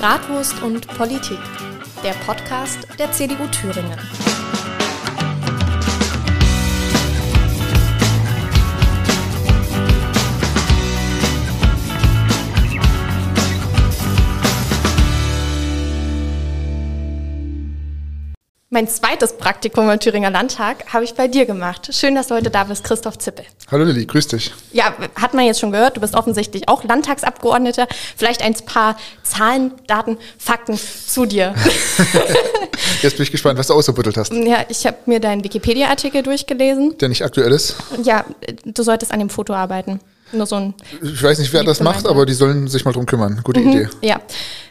Bratwurst und Politik, der Podcast der CDU Thüringen. Mein zweites Praktikum im Thüringer Landtag habe ich bei dir gemacht. Schön, dass du heute da bist, Christoph Zippel. Hallo Lilly, grüß dich. Ja, hat man jetzt schon gehört, du bist offensichtlich auch Landtagsabgeordneter. Vielleicht ein paar Zahlen, Daten, Fakten zu dir. jetzt bin ich gespannt, was du ausgebuddelt hast. Ja, ich habe mir deinen Wikipedia-Artikel durchgelesen. Der nicht aktuell ist? Ja, du solltest an dem Foto arbeiten. Nur so ein ich weiß nicht, wer das macht, aber die sollen sich mal drum kümmern. Gute mhm, Idee. Ja.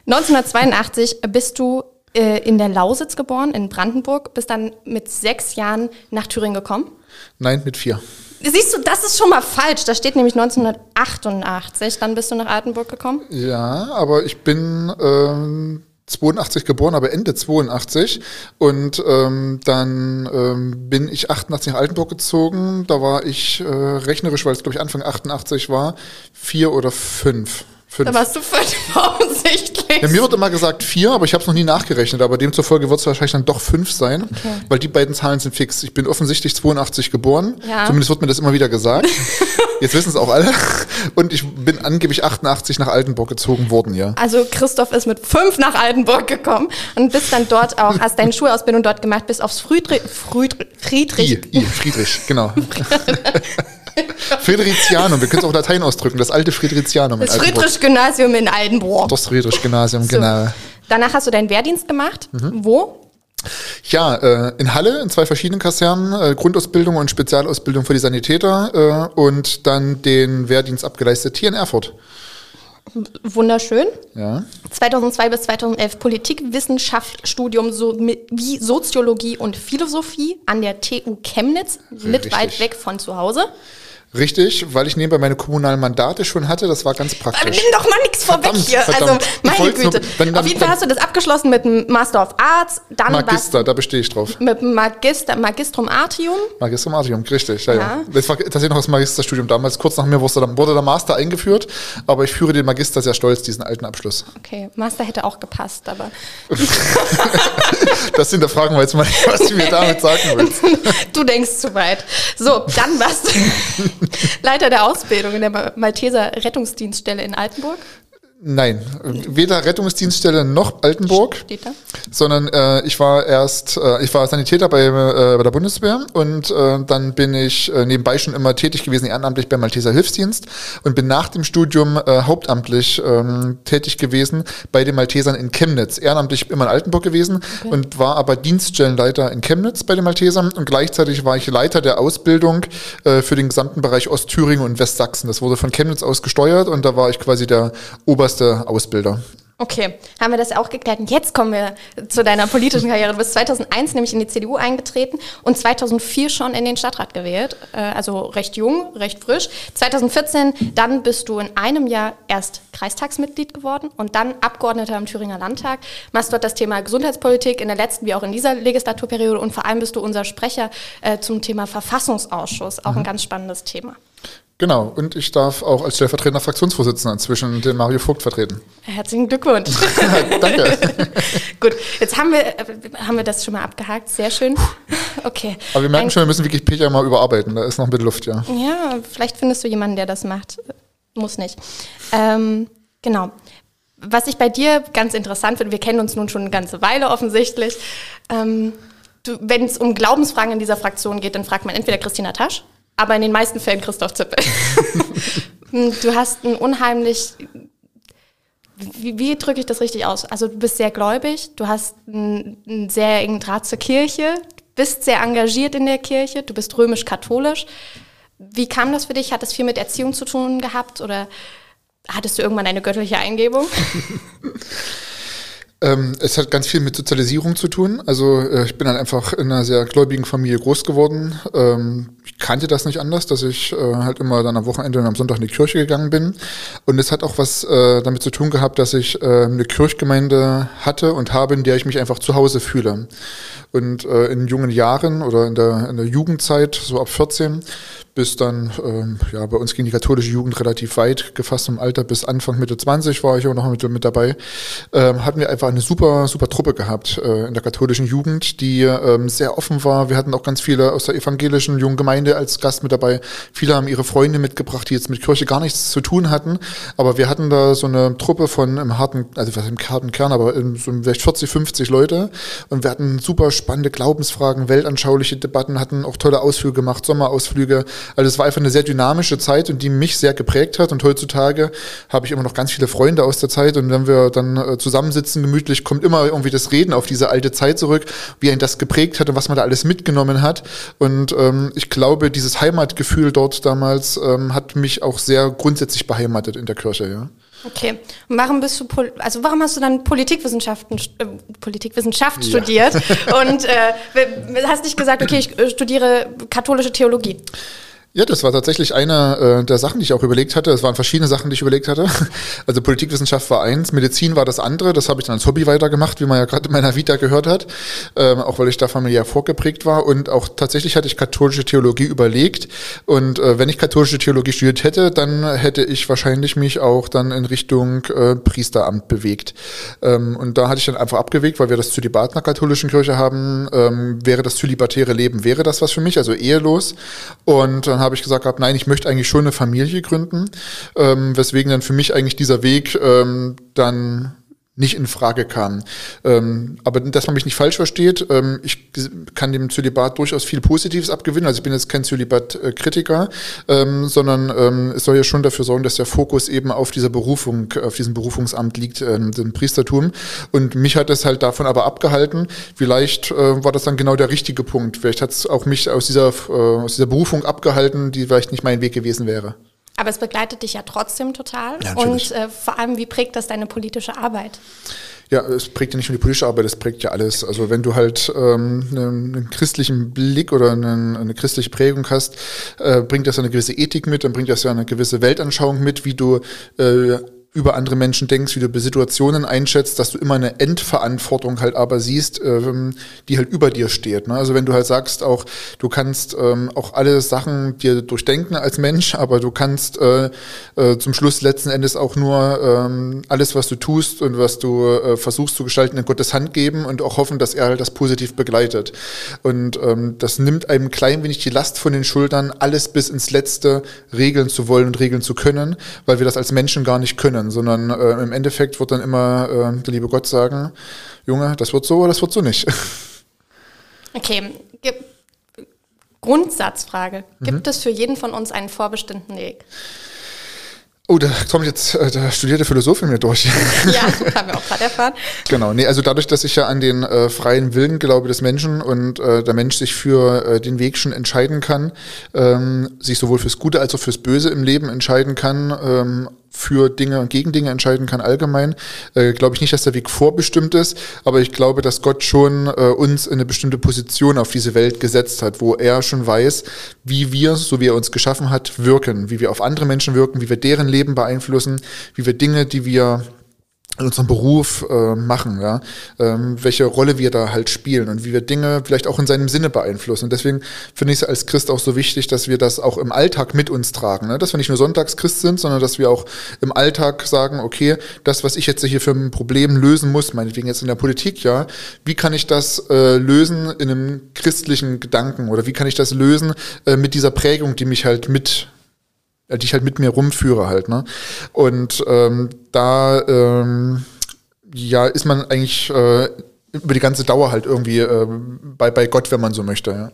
1982 bist du äh, in der Lausitz geboren, in Brandenburg, bist dann mit sechs Jahren nach Thüringen gekommen? Nein, mit vier. Siehst du, das ist schon mal falsch. Da steht nämlich 1988. Dann bist du nach Altenburg gekommen? Ja, aber ich bin ähm, 82 geboren, aber Ende 82. Und ähm, dann ähm, bin ich 88 nach Altenburg gezogen. Da war ich äh, rechnerisch, weil es glaube ich Anfang 88 war, vier oder fünf. Fünf. Da warst du fünf offensichtlich. Ja, mir wird immer gesagt vier, aber ich habe es noch nie nachgerechnet. Aber demzufolge wird es wahrscheinlich dann doch fünf sein, okay. weil die beiden Zahlen sind fix. Ich bin offensichtlich 82 geboren. Ja. Zumindest wird mir das immer wieder gesagt. Jetzt wissen es auch alle. Und ich bin angeblich 88 nach Altenburg gezogen worden, ja. Also Christoph ist mit fünf nach Altenburg gekommen und bist dann dort auch, hast deine Schulausbildung dort gemacht, bis aufs Friedrich. Friedrich. Friedrich, I, I, Friedrich genau. Friedrichianum, wir können es auch Latein ausdrücken, das alte Friedrichianum. Das Friedrich-Gymnasium in Altenburg. Das Friedrich-Gymnasium, so. genau. Danach hast du deinen Wehrdienst gemacht. Mhm. Wo? Ja, äh, in Halle, in zwei verschiedenen Kasernen, äh, Grundausbildung und Spezialausbildung für die Sanitäter äh, und dann den Wehrdienst abgeleistet hier in Erfurt. Wunderschön. Ja. 2002 bis 2011 Politikwissenschaft-Studium so, wie Soziologie und Philosophie an der TU Chemnitz, nicht weit weg von zu Hause. Richtig, weil ich nebenbei meine kommunalen Mandate schon hatte, das war ganz praktisch. Aber nimm doch mal nichts vorweg hier. Also, verdammt. Also, meine Güte. Nur, dann, dann, Auf jeden Fall hast du das abgeschlossen mit dem Master of Arts, dann Magister, da bestehe ich drauf. Mit dem Magister, Magistrum Artium. Magistrum Artium, richtig, ja, ja. ja. Das war tatsächlich noch das Magisterstudium damals. Kurz nach mir wurde, wurde der Master eingeführt, aber ich führe den Magister sehr stolz, diesen alten Abschluss. Okay, Master hätte auch gepasst, aber. das sind da Fragen wir jetzt mal, was du mir damit sagen willst. Du denkst zu weit. So, dann was. Leiter der Ausbildung in der Malteser Rettungsdienststelle in Altenburg. Nein, weder Rettungsdienststelle noch Altenburg, Steht da? sondern äh, ich war erst, äh, ich war Sanitäter bei, äh, bei der Bundeswehr und äh, dann bin ich äh, nebenbei schon immer tätig gewesen, ehrenamtlich beim Malteser Hilfsdienst und bin nach dem Studium äh, hauptamtlich ähm, tätig gewesen bei den Maltesern in Chemnitz. Ehrenamtlich immer in Altenburg gewesen okay. und war aber Dienststellenleiter in Chemnitz bei den Maltesern und gleichzeitig war ich Leiter der Ausbildung äh, für den gesamten Bereich Ostthüringen und Westsachsen. Das wurde von Chemnitz aus gesteuert und da war ich quasi der Ober oberste Ausbilder. Okay, haben wir das auch geklärt. Und jetzt kommen wir zu deiner politischen Karriere. Du bist 2001 nämlich in die CDU eingetreten und 2004 schon in den Stadtrat gewählt. Äh, also recht jung, recht frisch. 2014, dann bist du in einem Jahr erst Kreistagsmitglied geworden und dann Abgeordneter im Thüringer Landtag. Machst dort das Thema Gesundheitspolitik in der letzten wie auch in dieser Legislaturperiode und vor allem bist du unser Sprecher äh, zum Thema Verfassungsausschuss. Auch mhm. ein ganz spannendes Thema. Genau, und ich darf auch als stellvertretender Fraktionsvorsitzender inzwischen den Mario Vogt vertreten. Herzlichen Glückwunsch. Danke. Gut, jetzt haben wir, haben wir das schon mal abgehakt. Sehr schön. Okay. Aber wir merken Ein, schon, wir müssen Wikipedia mal überarbeiten. Da ist noch ein bisschen Luft, ja. Ja, vielleicht findest du jemanden, der das macht. Muss nicht. Ähm, genau. Was ich bei dir ganz interessant finde, wir kennen uns nun schon eine ganze Weile offensichtlich. Ähm, Wenn es um Glaubensfragen in dieser Fraktion geht, dann fragt man entweder Christina Tasch aber in den meisten Fällen Christoph Zippel. du hast ein unheimlich, wie, wie drücke ich das richtig aus? Also du bist sehr gläubig, du hast einen, einen sehr engen Draht zur Kirche, bist sehr engagiert in der Kirche, du bist römisch-katholisch. Wie kam das für dich? Hat das viel mit Erziehung zu tun gehabt oder hattest du irgendwann eine göttliche Eingebung? Ähm, es hat ganz viel mit Sozialisierung zu tun. Also äh, ich bin dann einfach in einer sehr gläubigen Familie groß geworden. Ähm, ich kannte das nicht anders, dass ich äh, halt immer dann am Wochenende und am Sonntag in die Kirche gegangen bin. Und es hat auch was äh, damit zu tun gehabt, dass ich äh, eine Kirchgemeinde hatte und habe, in der ich mich einfach zu Hause fühle. Und äh, in jungen Jahren oder in der, in der Jugendzeit, so ab 14, bis dann, ähm, ja, bei uns ging die katholische Jugend relativ weit, gefasst im Alter bis Anfang Mitte 20 war ich auch noch mit, mit dabei, ähm, hatten wir einfach eine super, super Truppe gehabt äh, in der katholischen Jugend, die ähm, sehr offen war. Wir hatten auch ganz viele aus der evangelischen jungen Gemeinde als Gast mit dabei. Viele haben ihre Freunde mitgebracht, die jetzt mit Kirche gar nichts zu tun hatten, aber wir hatten da so eine Truppe von im harten, also was im harten Kern, aber in so vielleicht 40, 50 Leute und wir hatten super spannende Glaubensfragen, weltanschauliche Debatten, hatten auch tolle Ausflüge gemacht, Sommerausflüge, also es war einfach eine sehr dynamische Zeit und die mich sehr geprägt hat. Und heutzutage habe ich immer noch ganz viele Freunde aus der Zeit. Und wenn wir dann äh, zusammensitzen, gemütlich, kommt immer irgendwie das Reden auf diese alte Zeit zurück, wie ein das geprägt hat und was man da alles mitgenommen hat. Und ähm, ich glaube, dieses Heimatgefühl dort damals ähm, hat mich auch sehr grundsätzlich beheimatet in der Kirche, ja. Okay. Und warum bist du, also warum hast du dann Politikwissenschaften, äh, Politikwissenschaft ja. studiert und äh, hast nicht gesagt, okay, ich äh, studiere katholische Theologie? Ja, das war tatsächlich eine äh, der Sachen, die ich auch überlegt hatte. Es waren verschiedene Sachen, die ich überlegt hatte. Also Politikwissenschaft war eins, Medizin war das andere. Das habe ich dann als Hobby weitergemacht, wie man ja gerade in meiner Vita gehört hat, ähm, auch weil ich da familiär vorgeprägt war. Und auch tatsächlich hatte ich katholische Theologie überlegt. Und äh, wenn ich katholische Theologie studiert hätte, dann hätte ich wahrscheinlich mich auch dann in Richtung äh, Priesteramt bewegt. Ähm, und da hatte ich dann einfach abgewegt, weil wir das Zölibat der katholischen Kirche haben. Ähm, wäre das zölibatäre Leben, wäre das was für mich, also ehelos. Und dann habe ich gesagt gehabt, nein, ich möchte eigentlich schon eine Familie gründen, ähm, weswegen dann für mich eigentlich dieser Weg ähm, dann nicht in Frage kam. Ähm, aber dass man mich nicht falsch versteht, ähm, ich kann dem Zölibat durchaus viel Positives abgewinnen. Also ich bin jetzt kein Zölibat-Kritiker, ähm, sondern ähm, es soll ja schon dafür sorgen, dass der Fokus eben auf dieser Berufung, auf diesem Berufungsamt liegt, ähm, dem Priestertum. Und mich hat es halt davon aber abgehalten. Vielleicht äh, war das dann genau der richtige Punkt. Vielleicht hat es auch mich aus dieser, äh, aus dieser Berufung abgehalten, die vielleicht nicht mein Weg gewesen wäre. Aber es begleitet dich ja trotzdem total. Ja, und äh, vor allem, wie prägt das deine politische Arbeit? Ja, es prägt ja nicht nur die politische Arbeit, es prägt ja alles. Also wenn du halt ähm, einen, einen christlichen Blick oder einen, eine christliche Prägung hast, äh, bringt das ja eine gewisse Ethik mit, dann bringt das ja eine gewisse Weltanschauung mit, wie du äh, über andere Menschen denkst, wie du Situationen einschätzt, dass du immer eine Endverantwortung halt aber siehst, ähm, die halt über dir steht. Ne? Also wenn du halt sagst, auch du kannst ähm, auch alle Sachen dir durchdenken als Mensch, aber du kannst äh, äh, zum Schluss letzten Endes auch nur ähm, alles, was du tust und was du äh, versuchst zu gestalten, in Gottes Hand geben und auch hoffen, dass er halt das positiv begleitet. Und ähm, das nimmt einem klein wenig die Last von den Schultern, alles bis ins Letzte regeln zu wollen und regeln zu können, weil wir das als Menschen gar nicht können können, sondern äh, im Endeffekt wird dann immer äh, der liebe Gott sagen, Junge, das wird so oder das wird so nicht. Okay, Ge Grundsatzfrage. Gibt mhm. es für jeden von uns einen vorbestimmten Weg? Oh, da kommt jetzt äh, der studierte Philosoph in mir durch. Ja, haben wir auch gerade erfahren. Genau, nee, also dadurch, dass ich ja an den äh, freien Willen glaube des Menschen und äh, der Mensch sich für äh, den Weg schon entscheiden kann, ähm, sich sowohl fürs Gute als auch fürs Böse im Leben entscheiden kann, ähm, für Dinge und gegen Dinge entscheiden kann allgemein, äh, glaube ich nicht, dass der Weg vorbestimmt ist, aber ich glaube, dass Gott schon äh, uns in eine bestimmte Position auf diese Welt gesetzt hat, wo er schon weiß, wie wir, so wie er uns geschaffen hat, wirken, wie wir auf andere Menschen wirken, wie wir deren Leben beeinflussen, wie wir Dinge, die wir in unserem Beruf äh, machen, ja, ähm, welche Rolle wir da halt spielen und wie wir Dinge vielleicht auch in seinem Sinne beeinflussen. Und deswegen finde ich es als Christ auch so wichtig, dass wir das auch im Alltag mit uns tragen, ne? dass wir nicht nur Sonntagschrist sind, sondern dass wir auch im Alltag sagen, okay, das, was ich jetzt hier für ein Problem lösen muss, meinetwegen jetzt in der Politik, ja, wie kann ich das äh, lösen in einem christlichen Gedanken oder wie kann ich das lösen äh, mit dieser Prägung, die mich halt mit die ich halt mit mir rumführe halt, ne? Und ähm, da ähm, ja ist man eigentlich äh, über die ganze Dauer halt irgendwie äh, bei, bei Gott, wenn man so möchte, ja.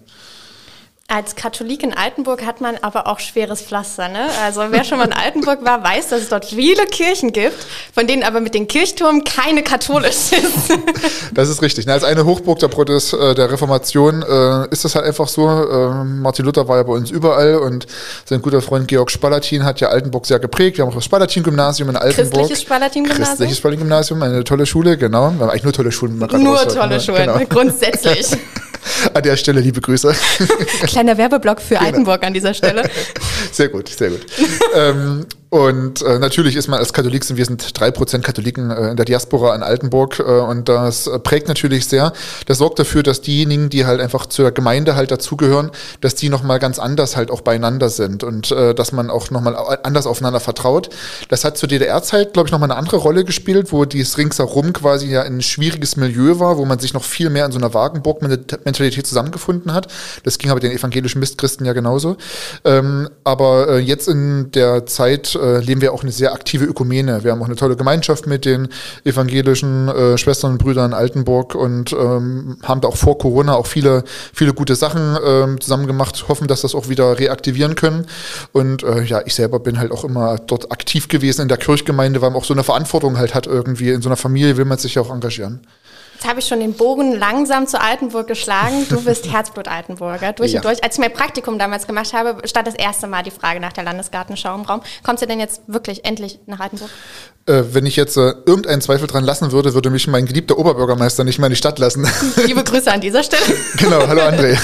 Als Katholik in Altenburg hat man aber auch schweres Pflaster. Ne? Also wer schon mal in Altenburg war, weiß, dass es dort viele Kirchen gibt, von denen aber mit den Kirchturmen keine katholisch sind. Das ist richtig. Als eine Hochburg der, Protest, äh, der Reformation äh, ist das halt einfach so. Äh, Martin Luther war ja bei uns überall und sein guter Freund Georg Spalatin hat ja Altenburg sehr geprägt. Wir haben auch das Spalatin-Gymnasium in Altenburg. Christliches Spalatin-Gymnasium? Christliches Spalatin-Gymnasium, eine tolle Schule, genau. Wir haben eigentlich nur tolle Schulen. Nur tolle ne? Schulen, genau. grundsätzlich. An der Stelle liebe Grüße. Kleiner Werbeblock für genau. Altenburg an dieser Stelle. Sehr gut, sehr gut. ähm, Und äh, natürlich ist man als Katholik, sind wir sind drei Prozent Katholiken äh, in der Diaspora in Altenburg äh, und das äh, prägt natürlich sehr. Das sorgt dafür, dass diejenigen, die halt einfach zur Gemeinde halt dazugehören, dass die nochmal ganz anders halt auch beieinander sind und äh, dass man auch nochmal anders aufeinander vertraut. Das hat zur DDR-Zeit, glaube ich, nochmal eine andere Rolle gespielt, wo dies ringsherum quasi ja ein schwieriges Milieu war, wo man sich noch viel mehr in so einer Wagenburg-Mentalität zusammengefunden hat. Das ging aber den evangelischen Mistchristen ja genauso. Ähm, aber äh, jetzt in der Zeit äh, leben wir auch eine sehr aktive Ökumene. Wir haben auch eine tolle Gemeinschaft mit den evangelischen äh, Schwestern und Brüdern in Altenburg und ähm, haben da auch vor Corona auch viele, viele gute Sachen ähm, zusammen gemacht, hoffen, dass das auch wieder reaktivieren können. Und äh, ja, ich selber bin halt auch immer dort aktiv gewesen in der Kirchgemeinde, weil man auch so eine Verantwortung halt hat irgendwie. In so einer Familie will man sich ja auch engagieren. Jetzt habe ich schon den Bogen langsam zu Altenburg geschlagen. Du bist Herzblut-Altenburger, durch ja. und durch. Als ich mein Praktikum damals gemacht habe, stand das erste Mal die Frage nach der Landesgartenschau im Raum. Kommst du denn jetzt wirklich endlich nach Altenburg? Äh, wenn ich jetzt äh, irgendeinen Zweifel dran lassen würde, würde mich mein geliebter Oberbürgermeister nicht mehr in die Stadt lassen. Liebe Grüße an dieser Stelle. genau, hallo André.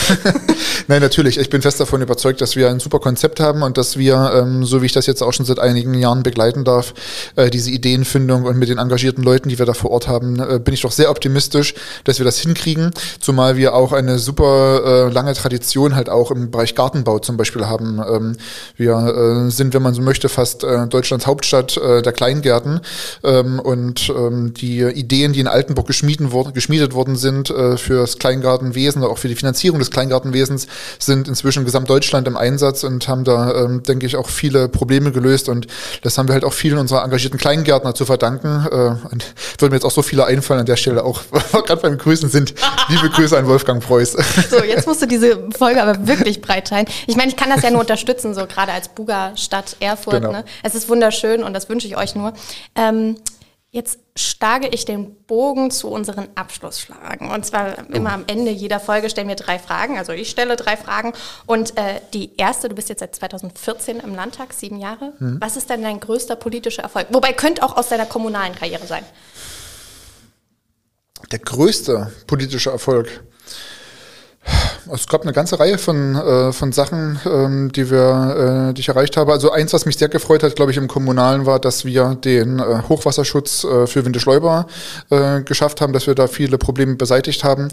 Nein, natürlich. Ich bin fest davon überzeugt, dass wir ein super Konzept haben und dass wir, ähm, so wie ich das jetzt auch schon seit einigen Jahren begleiten darf, äh, diese Ideenfindung und mit den engagierten Leuten, die wir da vor Ort haben, äh, bin ich doch sehr optimistisch, dass wir das hinkriegen. Zumal wir auch eine super äh, lange Tradition halt auch im Bereich Gartenbau zum Beispiel haben. Ähm, wir äh, sind, wenn man so möchte, fast äh, Deutschlands Hauptstadt äh, der Kleingärten. Ähm, und ähm, die Ideen, die in Altenburg geschmiedet, worden, geschmiedet worden sind äh, für das Kleingartenwesen, auch für die Finanzierung des Kleingartenwesens, sind inzwischen in Gesamtdeutschland im Einsatz und haben da, ähm, denke ich, auch viele Probleme gelöst. Und das haben wir halt auch vielen unserer engagierten Kleingärtner zu verdanken. Äh, und würden mir jetzt auch so viele einfallen an der Stelle, auch gerade beim Grüßen sind. Liebe Grüße an Wolfgang Preuß. So, jetzt musst du diese Folge aber wirklich breit teilen. Ich meine, ich kann das ja nur unterstützen, so gerade als Buga-Stadt Erfurt. Genau. Ne? Es ist wunderschön und das wünsche ich euch nur. Ähm, Jetzt schlage ich den Bogen zu unseren Abschlussfragen. Und zwar oh. immer am Ende jeder Folge stellen wir drei Fragen. Also ich stelle drei Fragen. Und äh, die erste, du bist jetzt seit 2014 im Landtag, sieben Jahre. Mhm. Was ist denn dein größter politischer Erfolg? Wobei könnte auch aus deiner kommunalen Karriere sein. Der größte politische Erfolg. Es gab eine ganze Reihe von, äh, von Sachen, ähm, die wir, äh, die ich erreicht habe. Also eins, was mich sehr gefreut hat, glaube ich, im Kommunalen war, dass wir den äh, Hochwasserschutz äh, für Windeschleuber äh, geschafft haben, dass wir da viele Probleme beseitigt haben.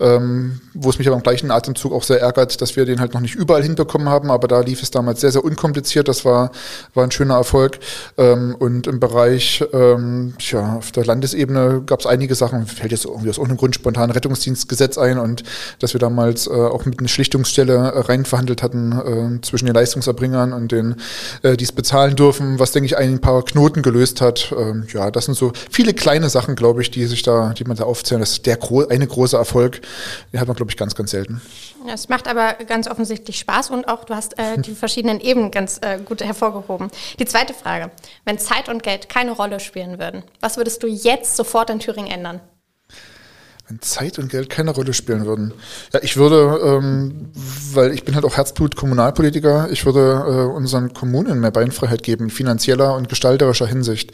Ähm, wo es mich aber im gleichen Atemzug auch sehr ärgert, dass wir den halt noch nicht überall hinbekommen haben, aber da lief es damals sehr, sehr unkompliziert. Das war, war ein schöner Erfolg. Ähm, und im Bereich, ähm, ja, auf der Landesebene gab es einige Sachen, fällt jetzt irgendwie aus irgendeinem Grund spontan Rettungsdienstgesetz ein und dass wir damals auch mit einer Schlichtungsstelle äh, rein verhandelt hatten äh, zwischen den Leistungserbringern und den, äh, die es bezahlen dürfen, was, denke ich, ein paar Knoten gelöst hat. Ähm, ja, das sind so viele kleine Sachen, glaube ich, die sich da, die man da aufzählen. Das ist der gro eine große Erfolg, den hat man, glaube ich, ganz, ganz selten. Ja, es macht aber ganz offensichtlich Spaß und auch du hast äh, die verschiedenen Ebenen ganz äh, gut hervorgehoben. Die zweite Frage, wenn Zeit und Geld keine Rolle spielen würden, was würdest du jetzt sofort in Thüringen ändern? Wenn Zeit und Geld keine Rolle spielen würden. Ja, ich würde, ähm, weil ich bin halt auch Herzblut Kommunalpolitiker, ich würde äh, unseren Kommunen mehr Beinfreiheit geben, in finanzieller und gestalterischer Hinsicht,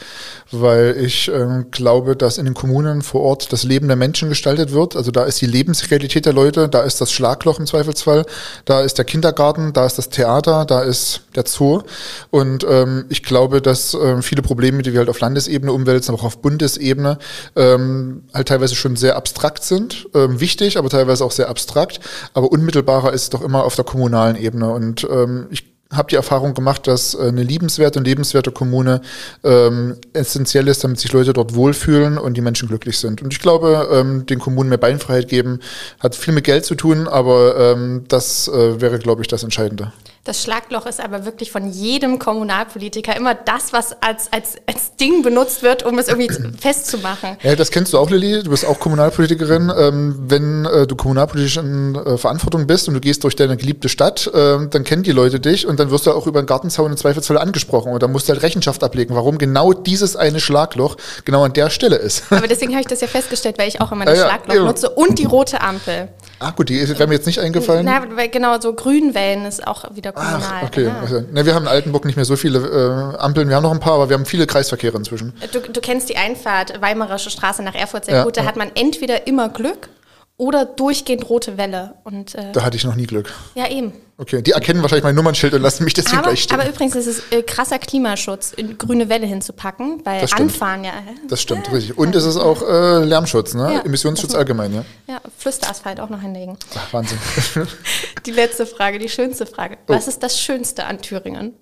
weil ich äh, glaube, dass in den Kommunen vor Ort das Leben der Menschen gestaltet wird. Also da ist die Lebensrealität der Leute, da ist das Schlagloch im Zweifelsfall, da ist der Kindergarten, da ist das Theater, da ist der Zoo. Und ähm, ich glaube, dass äh, viele Probleme, die wir halt auf Landesebene umwälzen, aber auch auf Bundesebene, ähm, halt teilweise schon sehr abstrakt abstrakt sind, ähm, wichtig, aber teilweise auch sehr abstrakt. Aber unmittelbarer ist es doch immer auf der kommunalen Ebene. Und ähm, ich habe die Erfahrung gemacht, dass äh, eine liebenswerte und lebenswerte Kommune ähm, essentiell ist, damit sich Leute dort wohlfühlen und die Menschen glücklich sind. Und ich glaube, ähm, den Kommunen mehr Beinfreiheit geben, hat viel mit Geld zu tun, aber ähm, das äh, wäre, glaube ich, das Entscheidende. Das Schlagloch ist aber wirklich von jedem Kommunalpolitiker immer das, was als, als, als Ding benutzt wird, um es irgendwie festzumachen. Ja, das kennst du auch, Lilly. Du bist auch Kommunalpolitikerin. Ähm, wenn äh, du kommunalpolitisch in äh, Verantwortung bist und du gehst durch deine geliebte Stadt, äh, dann kennen die Leute dich und dann wirst du auch über den Gartenzaun im Zweifelsfall angesprochen und dann musst du halt Rechenschaft ablegen, warum genau dieses eine Schlagloch genau an der Stelle ist. Aber deswegen habe ich das ja festgestellt, weil ich auch immer das ja, Schlagloch ja. nutze und die rote Ampel. Ah gut, die wäre mir jetzt nicht eingefallen. Na, genau, so Grünwellen ist auch wieder kommunal. Ach, okay. Also, ne, wir haben in Altenburg nicht mehr so viele äh, Ampeln, wir haben noch ein paar, aber wir haben viele Kreisverkehre inzwischen. Du, du kennst die Einfahrt Weimarische Straße nach Erfurt sehr ja, gut. Da ja. hat man entweder immer Glück oder durchgehend rote Welle. Und, äh, da hatte ich noch nie Glück. Ja, eben. Okay, die erkennen wahrscheinlich mein Nummernschild und lassen mich deswegen aber, gleich stehen. Aber übrigens ist es äh, krasser Klimaschutz, in grüne Welle hinzupacken, weil Anfahren ja. Das stimmt, richtig. Und es ist auch äh, Lärmschutz, ne? Ja, Emissionsschutz allgemein, ja. Ja, Flüsterasphalt auch noch hinlegen. Ach, Wahnsinn. die letzte Frage, die schönste Frage. Oh. Was ist das Schönste an Thüringen?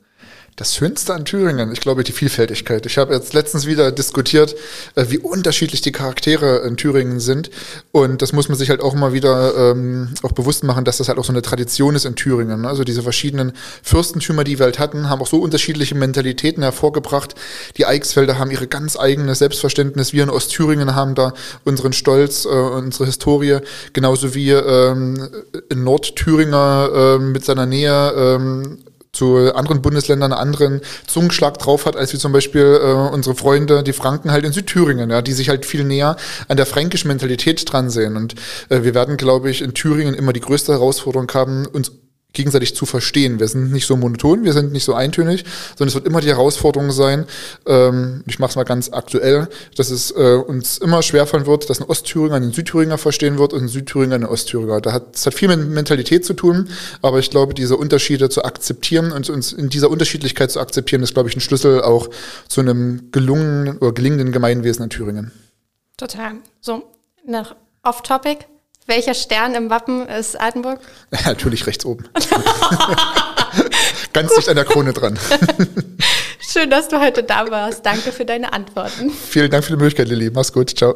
Das Schönste an Thüringen, ich glaube, die Vielfältigkeit. Ich habe jetzt letztens wieder diskutiert, äh, wie unterschiedlich die Charaktere in Thüringen sind. Und das muss man sich halt auch mal wieder ähm, auch bewusst machen, dass das halt auch so eine Tradition ist in Thüringen. Also diese verschiedenen Fürstentümer, die wir halt hatten, haben auch so unterschiedliche Mentalitäten hervorgebracht. Die Eichsfelder haben ihre ganz eigene Selbstverständnis. Wir in Ostthüringen haben da unseren Stolz, äh, unsere Historie, genauso wie ähm, in Nordthüringer äh, mit seiner Nähe ähm, zu anderen Bundesländern einen anderen Zungenschlag drauf hat, als wie zum Beispiel äh, unsere Freunde, die Franken halt in Südthüringen, ja, die sich halt viel näher an der fränkischen Mentalität dran sehen. Und äh, wir werden, glaube ich, in Thüringen immer die größte Herausforderung haben, uns gegenseitig zu verstehen. Wir sind nicht so monoton, wir sind nicht so eintönig, sondern es wird immer die Herausforderung sein, ähm, ich mache es mal ganz aktuell, dass es äh, uns immer schwerfallen wird, dass ein Ostthüringer einen Südthüringer verstehen wird und ein Südthüringer einen Ostthüringer. Da hat, das hat viel mit Mentalität zu tun, aber ich glaube, diese Unterschiede zu akzeptieren und uns in dieser Unterschiedlichkeit zu akzeptieren, ist, glaube ich, ein Schlüssel auch zu einem gelungenen oder gelingenden Gemeinwesen in Thüringen. Total. So, nach Off-Topic. Welcher Stern im Wappen ist Altenburg? Ja, natürlich rechts oben. Ganz dicht an der Krone dran. Schön, dass du heute da warst. Danke für deine Antworten. Vielen Dank für die Möglichkeit, Lilly. Mach's gut. Ciao.